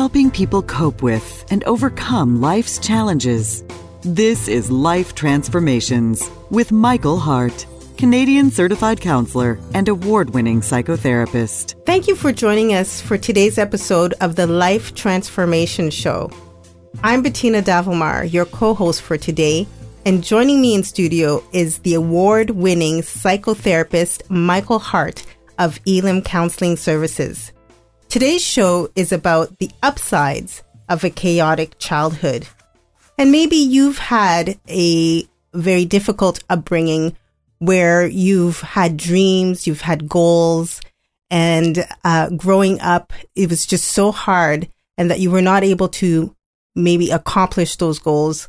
helping people cope with and overcome life's challenges. This is Life Transformations with Michael Hart, Canadian certified counselor and award winning psychotherapist. Thank you for joining us for today's episode of the Life Transformation Show. I'm Bettina Davomar, your co host for today, and joining me in studio is the award winning psychotherapist Michael Hart of Elim Counseling Services. Today's show is about the upsides of a chaotic childhood. And maybe you've had a very difficult upbringing where you've had dreams, you've had goals, and uh, growing up, it was just so hard, and that you were not able to maybe accomplish those goals.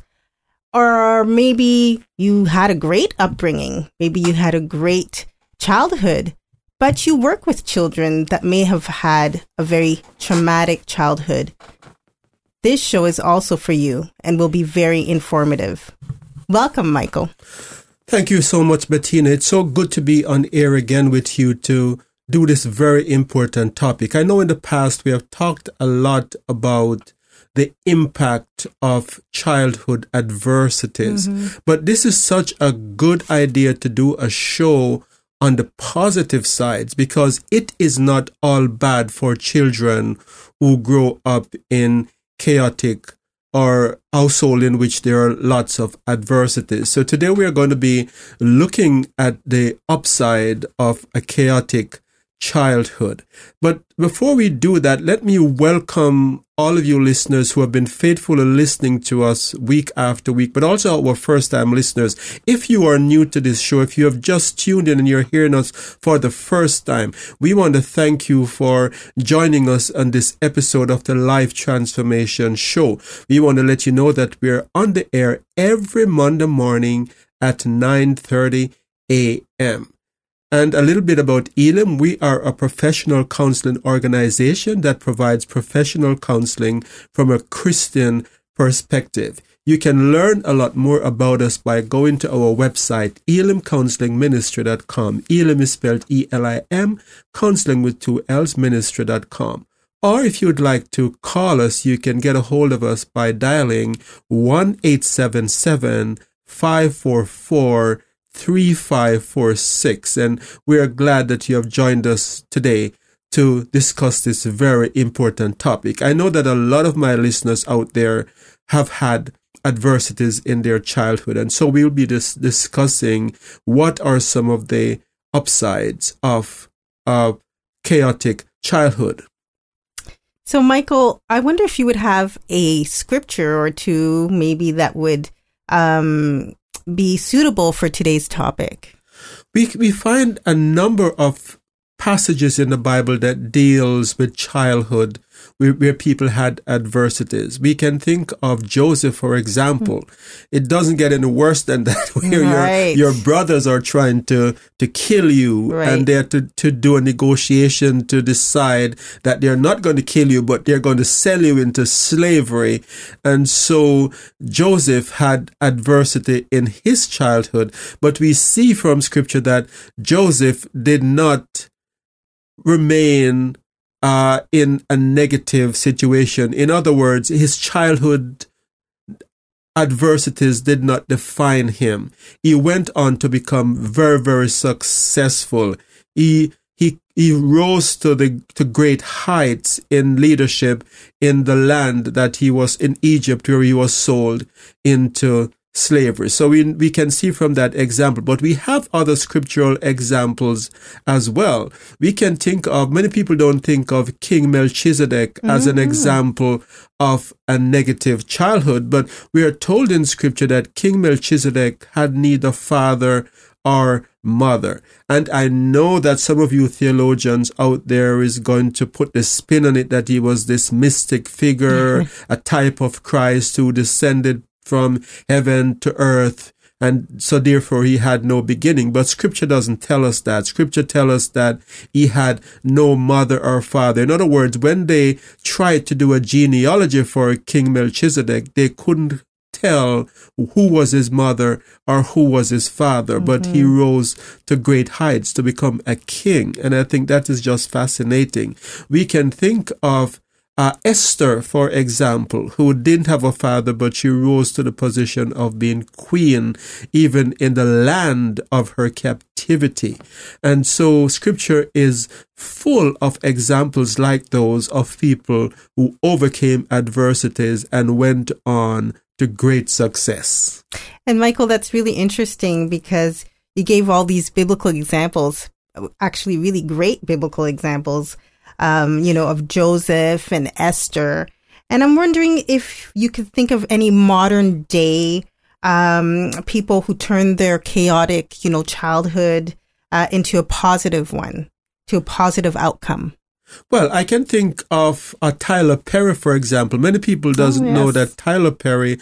Or maybe you had a great upbringing, maybe you had a great childhood, but you work with children that may have had a very traumatic childhood. This show is also for you and will be very informative. Welcome, Michael. Thank you so much, Bettina. It's so good to be on air again with you to do this very important topic. I know in the past we have talked a lot about the impact of childhood adversities, mm-hmm. but this is such a good idea to do a show on the positive sides because it is not all bad for children who grow up in chaotic or household in which there are lots of adversities. So today we are going to be looking at the upside of a chaotic childhood. But before we do that, let me welcome all of you listeners who have been faithfully listening to us week after week, but also our first time listeners. If you are new to this show, if you have just tuned in and you're hearing us for the first time, we want to thank you for joining us on this episode of the Life Transformation Show. We want to let you know that we're on the air every Monday morning at 9:30 a.m. And a little bit about Elim. We are a professional counseling organization that provides professional counseling from a Christian perspective. You can learn a lot more about us by going to our website, elimcounselingministry.com. Elim is spelled E-L-I-M, counseling with two L's, ministry.com. Or if you'd like to call us, you can get a hold of us by dialing 1 544 3546. And we are glad that you have joined us today to discuss this very important topic. I know that a lot of my listeners out there have had adversities in their childhood. And so we'll be dis- discussing what are some of the upsides of a chaotic childhood. So, Michael, I wonder if you would have a scripture or two, maybe that would um, be suitable for today's topic? We, we find a number of passages in the Bible that deals with childhood where, where people had adversities. We can think of Joseph, for example. Mm-hmm. It doesn't get any worse than that, where right. your, your brothers are trying to, to kill you right. and they're to, to do a negotiation to decide that they're not going to kill you, but they're going to sell you into slavery. And so Joseph had adversity in his childhood, but we see from scripture that Joseph did not remain uh, in a negative situation. In other words, his childhood adversities did not define him. He went on to become very, very successful. He he he rose to the to great heights in leadership in the land that he was in Egypt, where he was sold into slavery. So we, we can see from that example, but we have other scriptural examples as well. We can think of, many people don't think of King Melchizedek mm-hmm. as an mm-hmm. example of a negative childhood, but we are told in scripture that King Melchizedek had neither father or mother. And I know that some of you theologians out there is going to put the spin on it that he was this mystic figure, a type of Christ who descended from heaven to earth. And so therefore he had no beginning. But scripture doesn't tell us that. Scripture tells us that he had no mother or father. In other words, when they tried to do a genealogy for King Melchizedek, they couldn't tell who was his mother or who was his father, mm-hmm. but he mm-hmm. rose to great heights to become a king. And I think that is just fascinating. We can think of uh, Esther, for example, who didn't have a father, but she rose to the position of being queen, even in the land of her captivity. And so scripture is full of examples like those of people who overcame adversities and went on to great success. And Michael, that's really interesting because you gave all these biblical examples, actually really great biblical examples um, you know, of Joseph and Esther. And I'm wondering if you could think of any modern day um, people who turned their chaotic, you know, childhood uh, into a positive one, to a positive outcome. Well, I can think of uh, Tyler Perry, for example. Many people doesn't oh, yes. know that Tyler Perry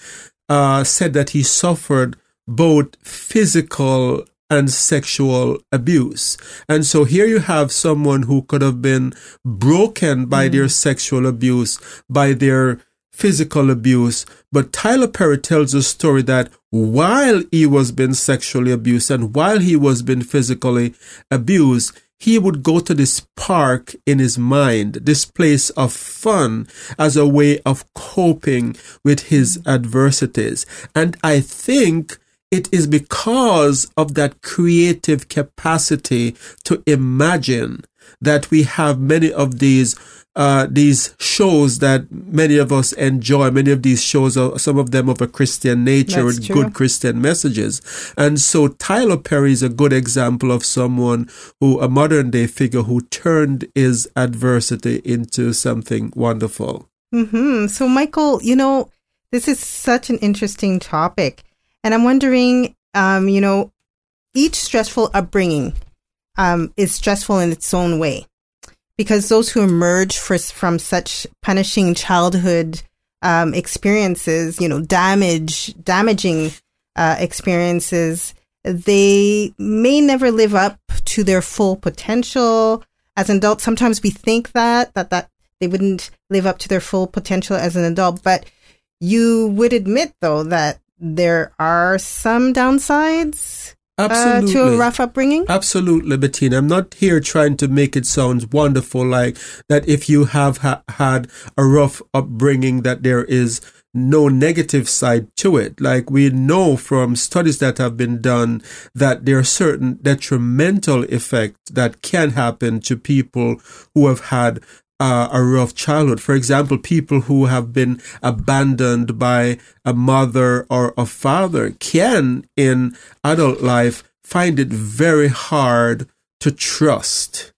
uh, said that he suffered both physical and sexual abuse. And so here you have someone who could have been broken by mm. their sexual abuse, by their physical abuse. But Tyler Perry tells a story that while he was being sexually abused and while he was being physically abused, he would go to this park in his mind, this place of fun as a way of coping with his mm. adversities. And I think it is because of that creative capacity to imagine that we have many of these uh, these shows that many of us enjoy. Many of these shows are some of them of a Christian nature That's with true. good Christian messages. And so Tyler Perry is a good example of someone who, a modern day figure who turned his adversity into something wonderful. Mm-hmm. So, Michael, you know, this is such an interesting topic. And I'm wondering, um, you know, each stressful upbringing um, is stressful in its own way because those who emerge for, from such punishing childhood um, experiences, you know, damage, damaging uh, experiences, they may never live up to their full potential. As an adult, sometimes we think that that that they wouldn't live up to their full potential as an adult, but you would admit though that there are some downsides Uh, to a rough upbringing? Absolutely, Bettina. I'm not here trying to make it sound wonderful, like that if you have ha- had a rough upbringing, that there is no negative side to it. Like we know from studies that have been done that there are certain detrimental effects that can happen to people who have had uh, a rough childhood. For example, people who have been abandoned by a mother or a father can, in adult life, find it very hard to trust.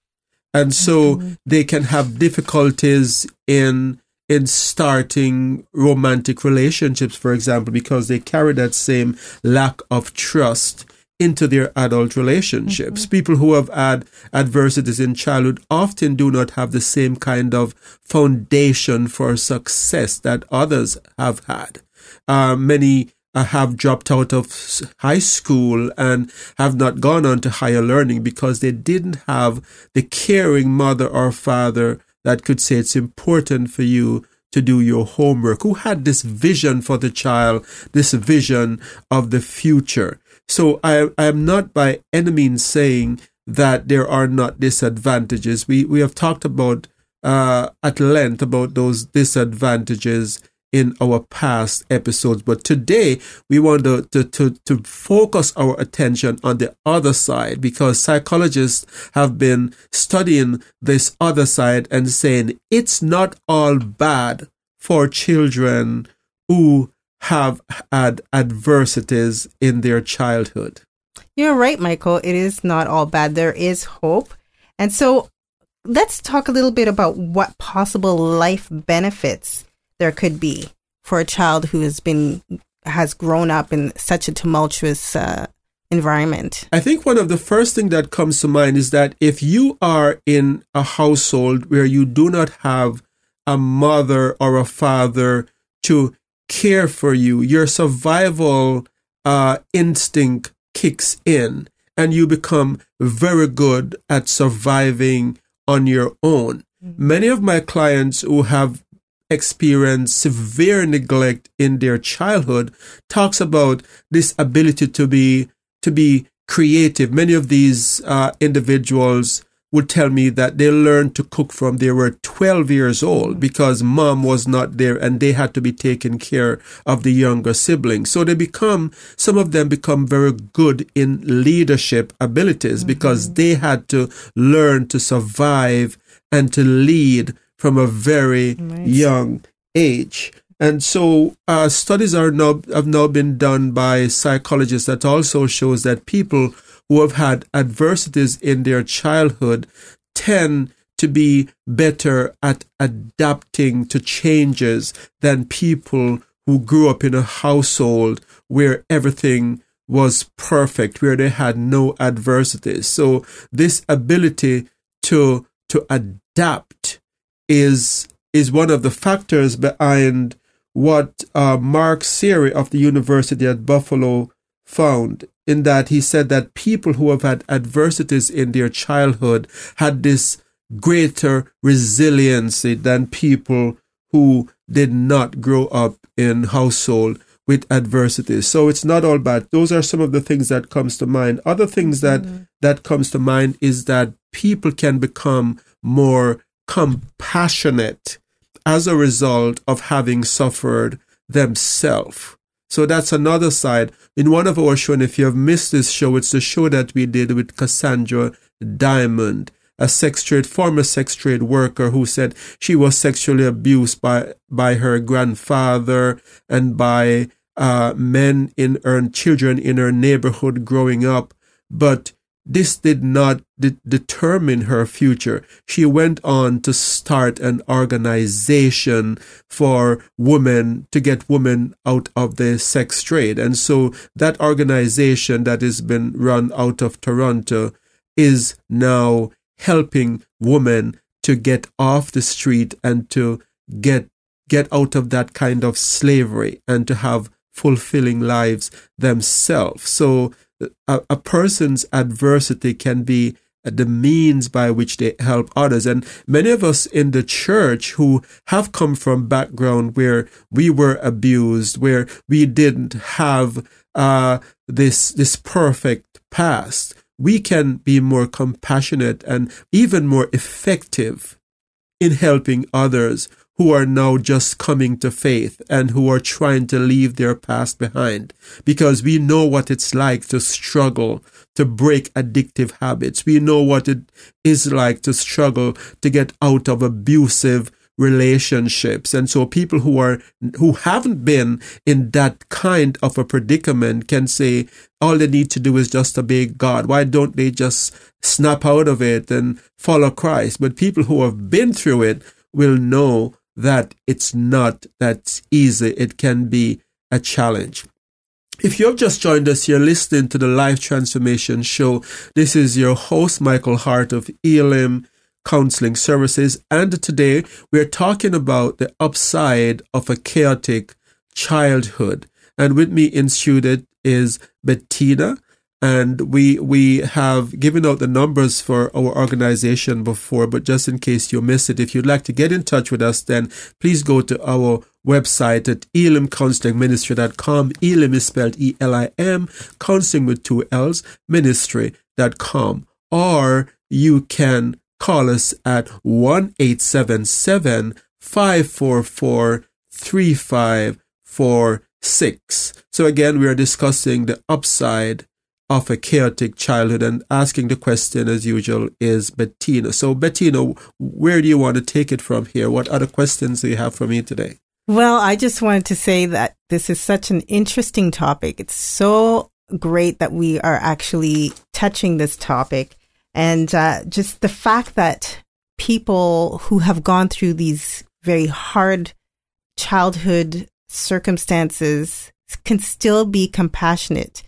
And so mm-hmm. they can have difficulties in in starting romantic relationships, for example, because they carry that same lack of trust into their adult relationships. Mm-hmm. People who have had adversities in childhood often do not have the same kind of foundation for success that others have had. Uh, many uh, have dropped out of high school and have not gone on to higher learning because they didn't have the caring mother or father that could say it's important for you to do your homework, who had this vision for the child, this vision of the future. So I, I am not by any means saying that there are not disadvantages. We, we have talked about uh, at length about those disadvantages in our past episodes. But today we want to, to, to, to, focus our attention on the other side because psychologists have been studying this other side and saying it's not all bad for children who have had adversities in their childhood. You're right, Michael. It is not all bad. There is hope. And so let's talk a little bit about what possible life benefits there could be for a child who has been has grown up in such a tumultuous uh, environment. I think one of the first thing that comes to mind is that if you are in a household where you do not have a mother or a father to care for you, your survival uh, instinct kicks in and you become very good at surviving on your own. Mm-hmm. Many of my clients who have experienced severe neglect in their childhood talks about this ability to be to be creative. Many of these uh, individuals would tell me that they learned to cook from they were 12 years old because mom was not there and they had to be taken care of the younger siblings. So they become, some of them become very good in leadership abilities mm-hmm. because they had to learn to survive and to lead from a very nice. young age. And so uh, studies are now have now been done by psychologists that also shows that people who have had adversities in their childhood tend to be better at adapting to changes than people who grew up in a household where everything was perfect, where they had no adversities. So this ability to to adapt is is one of the factors behind what uh, Mark Seery of the University at Buffalo found in that he said that people who have had adversities in their childhood had this greater resiliency than people who did not grow up in household with adversities. So it's not all bad. Those are some of the things that comes to mind. Other things that mm-hmm. that comes to mind is that people can become more compassionate as a result of having suffered themselves. So that's another side. In one of our shows, and if you have missed this show, it's the show that we did with Cassandra Diamond, a sex trade, former sex trade worker who said she was sexually abused by, by her grandfather and by uh, men in her children in her neighborhood growing up. But this did not de- determine her future. She went on to start an organization for women to get women out of the sex trade. And so that organization that has been run out of Toronto is now helping women to get off the street and to get get out of that kind of slavery and to have fulfilling lives themselves. So a, a person's adversity can be the means by which they help others. And many of us in the church who have come from background where we were abused, where we didn't have uh, this this perfect past, we can be more compassionate and even more effective in helping others who are now just coming to faith and who are trying to leave their past behind because we know what it's like to struggle to break addictive habits. We know what it is like to struggle to get out of abusive relationships. And so people who are, who haven't been in that kind of a predicament can say all they need to do is just obey God. Why don't they just snap out of it and follow Christ? But people who have been through it will know that it's not that easy. It can be a challenge. If you have just joined us, you're listening to the Life Transformation Show. This is your host, Michael Hart of Elim Counseling Services. And today we're talking about the upside of a chaotic childhood. And with me in studio is Bettina and we we have given out the numbers for our organization before but just in case you missed it if you'd like to get in touch with us then please go to our website at elimcounselingministry.com elim is spelled e-l-i-m counseling with two l's ministry.com or you can call us at 1-877 544 3546 so again we are discussing the upside of a chaotic childhood and asking the question as usual is Bettina. So Bettina, where do you want to take it from here? What other questions do you have for me today? Well, I just wanted to say that this is such an interesting topic. It's so great that we are actually touching this topic. And uh, just the fact that people who have gone through these very hard childhood circumstances can still be compassionate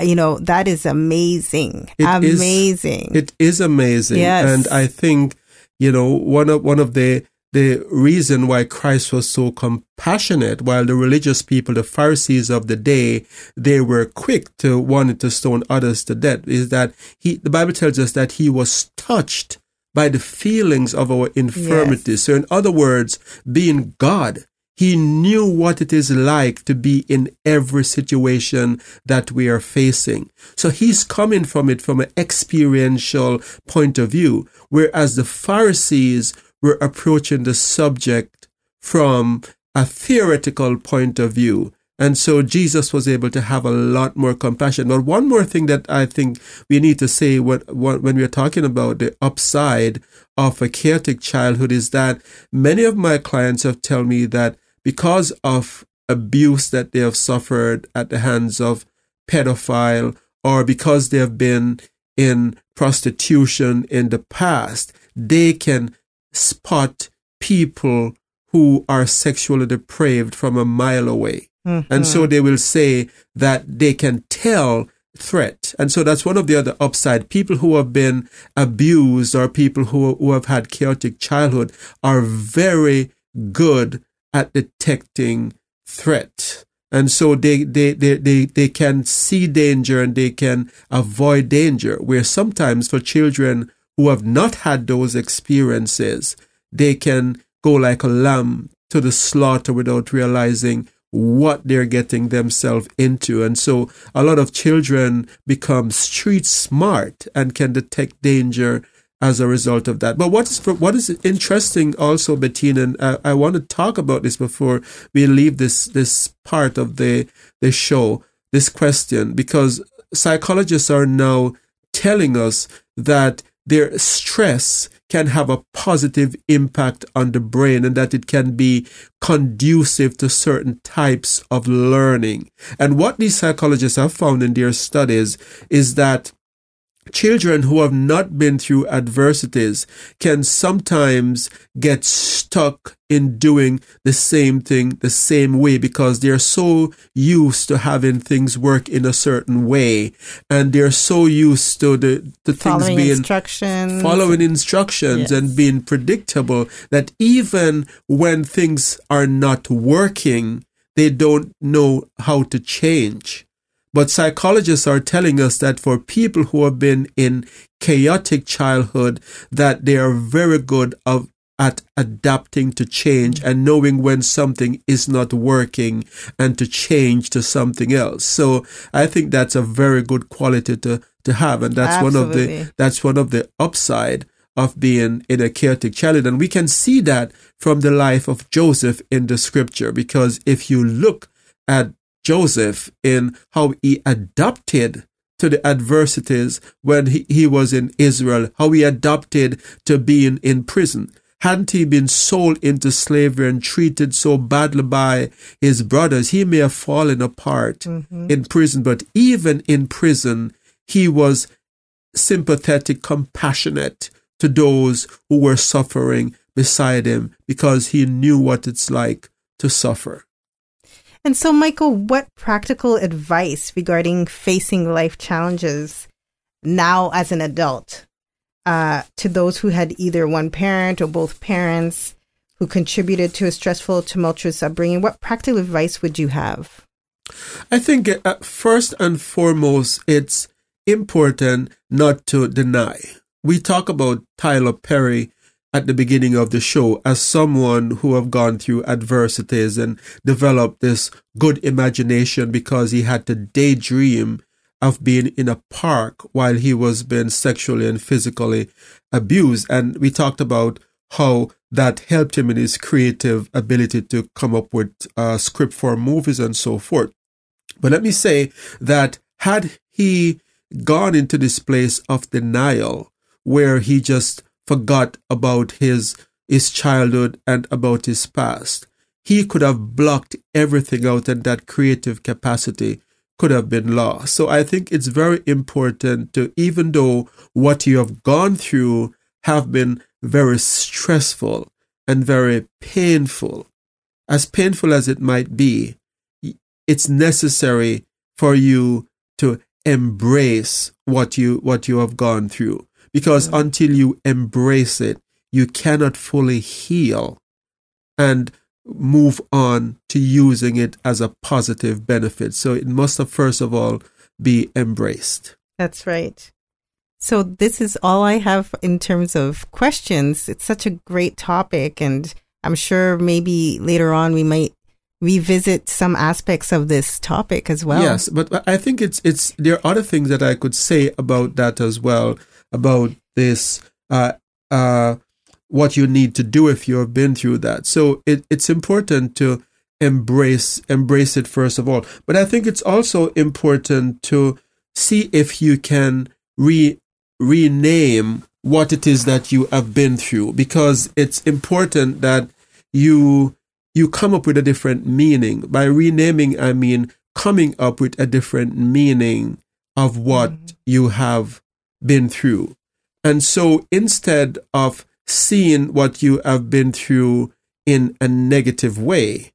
you know, that is amazing. It amazing. Is, it is amazing. Yes. And I think, you know, one of, one of the, the reason why Christ was so compassionate, while the religious people, the Pharisees of the day, they were quick to wanting to stone others to death, is that he, the Bible tells us that he was touched by the feelings of our infirmities. Yes. So in other words, being God, He knew what it is like to be in every situation that we are facing. So he's coming from it from an experiential point of view, whereas the Pharisees were approaching the subject from a theoretical point of view. And so Jesus was able to have a lot more compassion. But one more thing that I think we need to say when, we're talking about the upside of a chaotic childhood is that many of my clients have told me that because of abuse that they have suffered at the hands of pedophile or because they have been in prostitution in the past, they can spot people who are sexually depraved from a mile away. Mm-hmm. And so they will say that they can tell threat. And so that's one of the other upside. People who have been abused or people who, who have had chaotic childhood are very good at detecting threat. And so they, they, they, they, they can see danger and they can avoid danger. Where sometimes for children who have not had those experiences, they can go like a lamb to the slaughter without realizing what they're getting themselves into. And so a lot of children become street smart and can detect danger as a result of that. But what is what is interesting also, Bettina, and I, I want to talk about this before we leave this this part of the the show, this question, because psychologists are now telling us that their stress can have a positive impact on the brain and that it can be conducive to certain types of learning. And what these psychologists have found in their studies is that children who have not been through adversities can sometimes get stuck in doing the same thing the same way because they're so used to having things work in a certain way and they're so used to the, the things being instructions. following instructions yes. and being predictable that even when things are not working they don't know how to change but psychologists are telling us that for people who have been in chaotic childhood, that they are very good of at adapting to change and knowing when something is not working and to change to something else. So I think that's a very good quality to, to have. And that's Absolutely. one of the, that's one of the upside of being in a chaotic childhood. And we can see that from the life of Joseph in the scripture, because if you look at Joseph in how he adapted to the adversities when he, he was in Israel, how he adapted to being in prison. Hadn't he been sold into slavery and treated so badly by his brothers, he may have fallen apart mm-hmm. in prison. But even in prison, he was sympathetic, compassionate to those who were suffering beside him because he knew what it's like to suffer. And so, Michael, what practical advice regarding facing life challenges now as an adult uh, to those who had either one parent or both parents who contributed to a stressful, tumultuous upbringing? What practical advice would you have? I think uh, first and foremost, it's important not to deny. We talk about Tyler Perry at the beginning of the show as someone who have gone through adversities and developed this good imagination because he had to daydream of being in a park while he was being sexually and physically abused. And we talked about how that helped him in his creative ability to come up with uh, script for movies and so forth. But let me say that had he gone into this place of denial where he just forgot about his his childhood and about his past. He could have blocked everything out and that creative capacity could have been lost. So I think it's very important to, even though what you have gone through have been very stressful and very painful, as painful as it might be, it's necessary for you to embrace what you, what you have gone through because mm. until you embrace it, you cannot fully heal and move on to using it as a positive benefit. So it must have, first of all, be embraced. That's right. So this is all I have in terms of questions. It's such a great topic and I'm sure maybe later on we might revisit some aspects of this topic as well. Yes, but I think it's it's there are other things that I could say about that as well about this uh, uh, what you need to do if you have been through that. So it, it's important to embrace embrace it first of all. But I think it's also important to see if you can re rename what it is that you have been through because it's important that you you come up with a different meaning. By renaming, I mean coming up with a different meaning of what mm-hmm. you have been through. And so instead of seeing what you have been through in a negative way,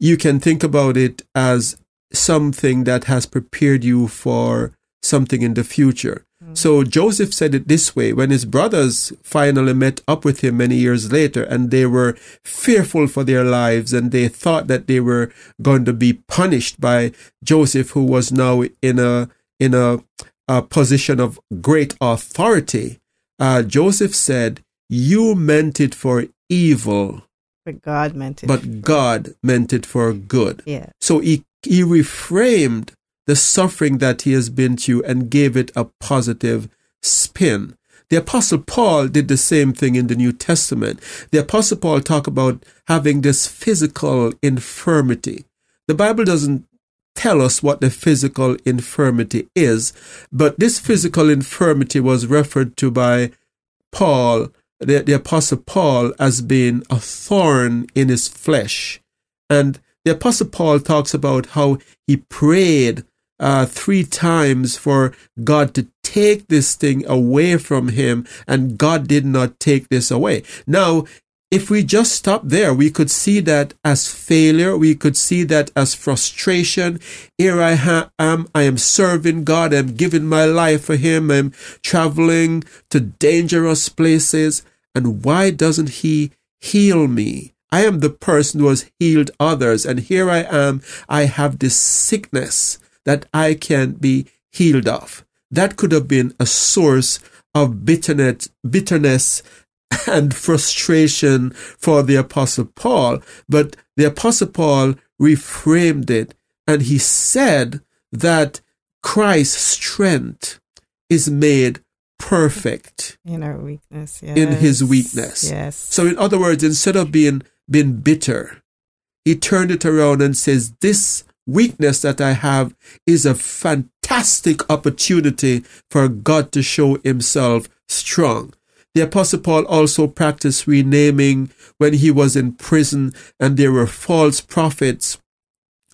you can think about it as something that has prepared you for something in the future. Mm. So Joseph said it this way when his brothers finally met up with him many years later and they were fearful for their lives and they thought that they were going to be punished by Joseph who was now in a in a, a position of great authority. Uh, Joseph said, "You meant it for evil, but God meant it. But God meant it for good." Yeah. So he he reframed the suffering that he has been through and gave it a positive spin. The apostle Paul did the same thing in the New Testament. The apostle Paul talked about having this physical infirmity. The Bible doesn't tell us what the physical infirmity is, but this physical infirmity was referred to by Paul, the, the apostle Paul, as being a thorn in his flesh. And the apostle Paul talks about how he prayed uh, three times for God to take this thing away from him, and God did not take this away. Now, if we just stop there, we could see that as failure. We could see that as frustration. Here I ha- am. I am serving God. I'm giving my life for Him. I'm traveling to dangerous places. And why doesn't He heal me? I am the person who has healed others. And here I am. I have this sickness that I can't be healed of. That could have been a source of bitterness, bitterness and frustration for the apostle Paul. But the apostle Paul reframed it and he said that Christ's strength is made perfect in our weakness, yes. in his weakness. Yes. So in other words, instead of being being bitter, he turned it around and says, This weakness that I have is a fantastic opportunity for God to show himself strong. The Apostle Paul also practiced renaming when he was in prison and there were false prophets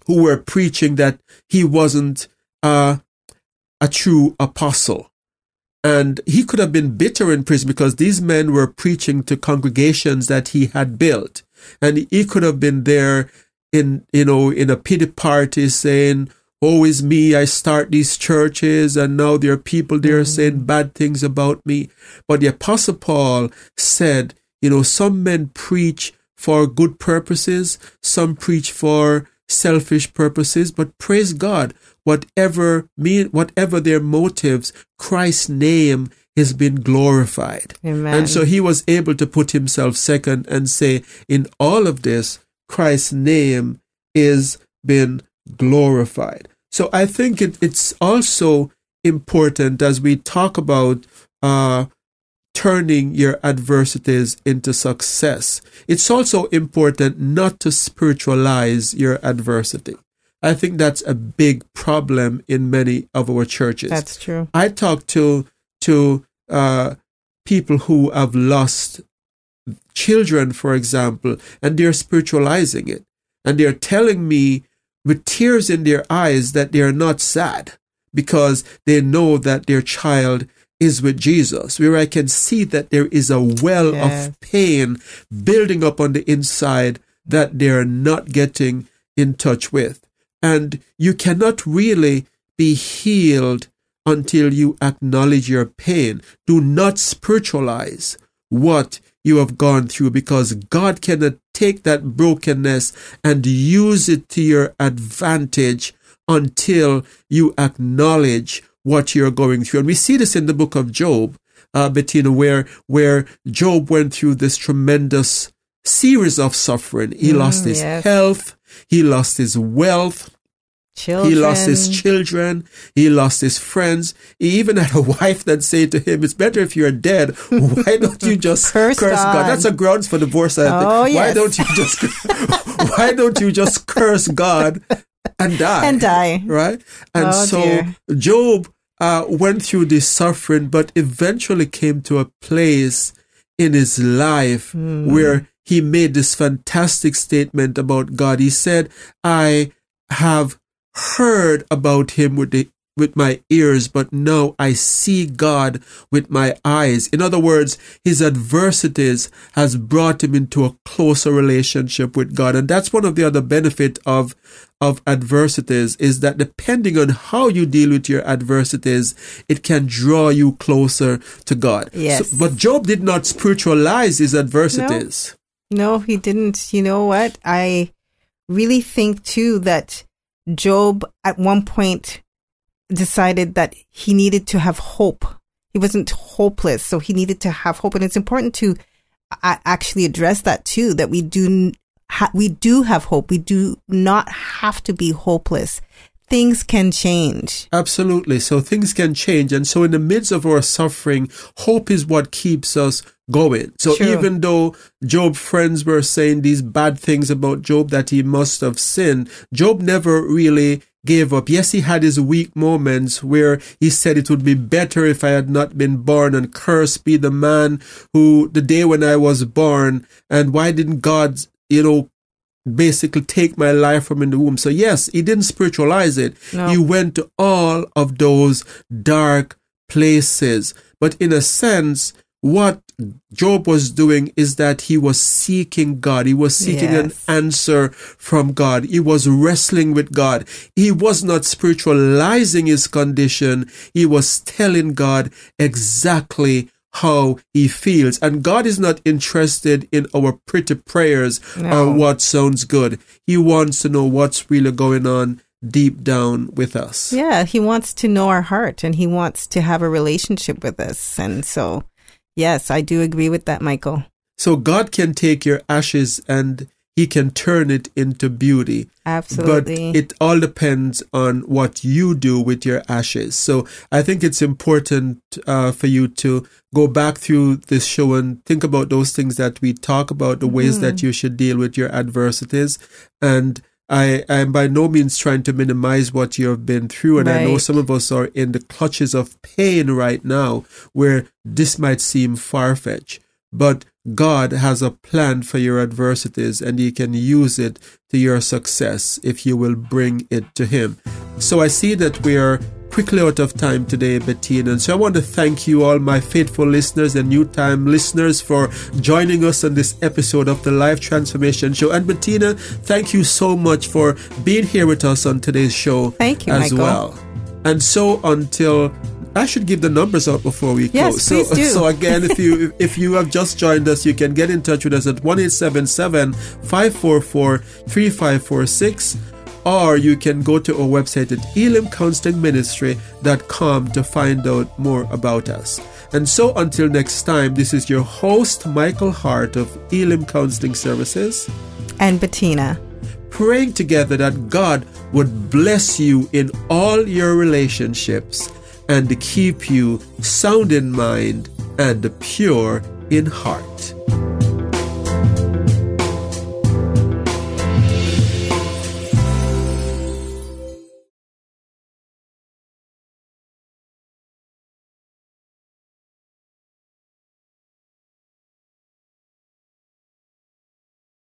who were preaching that he wasn't uh, a true apostle. And he could have been bitter in prison because these men were preaching to congregations that he had built. And he could have been there in you know in a pity party saying oh is me i start these churches and now there are people there mm-hmm. saying bad things about me but the apostle paul said you know some men preach for good purposes some preach for selfish purposes but praise god whatever mean whatever their motives christ's name has been glorified Amen. and so he was able to put himself second and say in all of this Christ's name is been glorified. So I think it, it's also important as we talk about uh, turning your adversities into success. It's also important not to spiritualize your adversity. I think that's a big problem in many of our churches. That's true. I talk to to uh, people who have lost children, for example, and they're spiritualizing it. And they're telling me with tears in their eyes that they're not sad because they know that their child is with Jesus, where I can see that there is a well yes. of pain building up on the inside that they're not getting in touch with. And you cannot really be healed until you acknowledge your pain. Do not spiritualize what you have gone through because God cannot take that brokenness and use it to your advantage until you acknowledge what you're going through. And we see this in the book of Job, uh, Bettina, where, where Job went through this tremendous series of suffering. He Mm, lost his yes. health. He lost his wealth. Children. He lost his children. He lost his friends. He even had a wife that said to him, "It's better if you're dead. Why don't you just Curse God. God. That's a grounds for divorce. I think. Oh, Why don't you just Why don't you just curse God and die? And die. Right? And Oh, so dear. Job uh, went through this suffering, but eventually came to a place in his life Hmm. where he made this fantastic statement about God. He said, I have heard about him with the with my ears, but now I see God with my eyes. In other words, his adversities has brought him into a closer relationship with God. And that's one of the other benefit of of adversities is that depending on how you deal with your adversities, it can draw you closer to God. Yes. So- but Job did not spiritualize his adversities. No, he didn't. You know what? I really think too that Job at one point decided that he needed to have hope. He wasn't hopeless, so he needed to have hope. And it's important to a- actually address that too, that we do, ha- we do have hope. We do not have to be hopeless. Things can change. Absolutely. So things can change. And so in the midst of our suffering, hope is what keeps us going. So True. even though Job's friends were saying these bad things about Job that he must have sinned, Job never really gave up. Yes, he had his weak moments where he said it would be better if I had not been born and cursed be the man who the day when I was born and why didn't God, you know, basically take my life from in the womb. So yes, he didn't spiritualize it. No. He went to all of those dark places. But in a sense, what Job was doing is that he was seeking God. He was seeking Yes. an answer from God. He was wrestling with God. He was not spiritualizing his condition. He was telling God exactly how he feels. And God is not interested in our pretty prayers No. or what sounds good. He wants to know what's really going on deep down with us. Yeah, he wants to know our heart and he wants to have a relationship with us. And so, yes, I do agree with that, Michael. So God can take your ashes and he can turn it into beauty. Absolutely. But it all depends on what you do with your ashes. So I think it's important uh, for you to go back through this show and think about those things that we talk about, the ways Mm-hmm. that you should deal with your adversities. And I am by no means trying to minimize what you have been through. And I know some of us are in the clutches of pain right now where this might seem far fetched. But God has a plan for your adversities and He can use it to your success if you will bring it to Him. So I see that we are quickly out of time today, Bettina. And so I want to thank you, all my faithful listeners and new time listeners, for joining us on this episode of the Life Transformation Show. And Bettina, thank you so much for being here with us on today's show Thank you, as Michael. well. And so until I should give the numbers out before we Yes, close. So, please do. so again, if you if you have just joined us, you can get in touch with us at one eight seven seven five four four three five four six, or you can go to our website at elimcounselingministry.com to find out more about us. And so until next time, this is your host Michael Hart of Elim Counseling Services and Bettina. praying together that God would bless you in all your relationships and keep you sound in mind and pure in heart.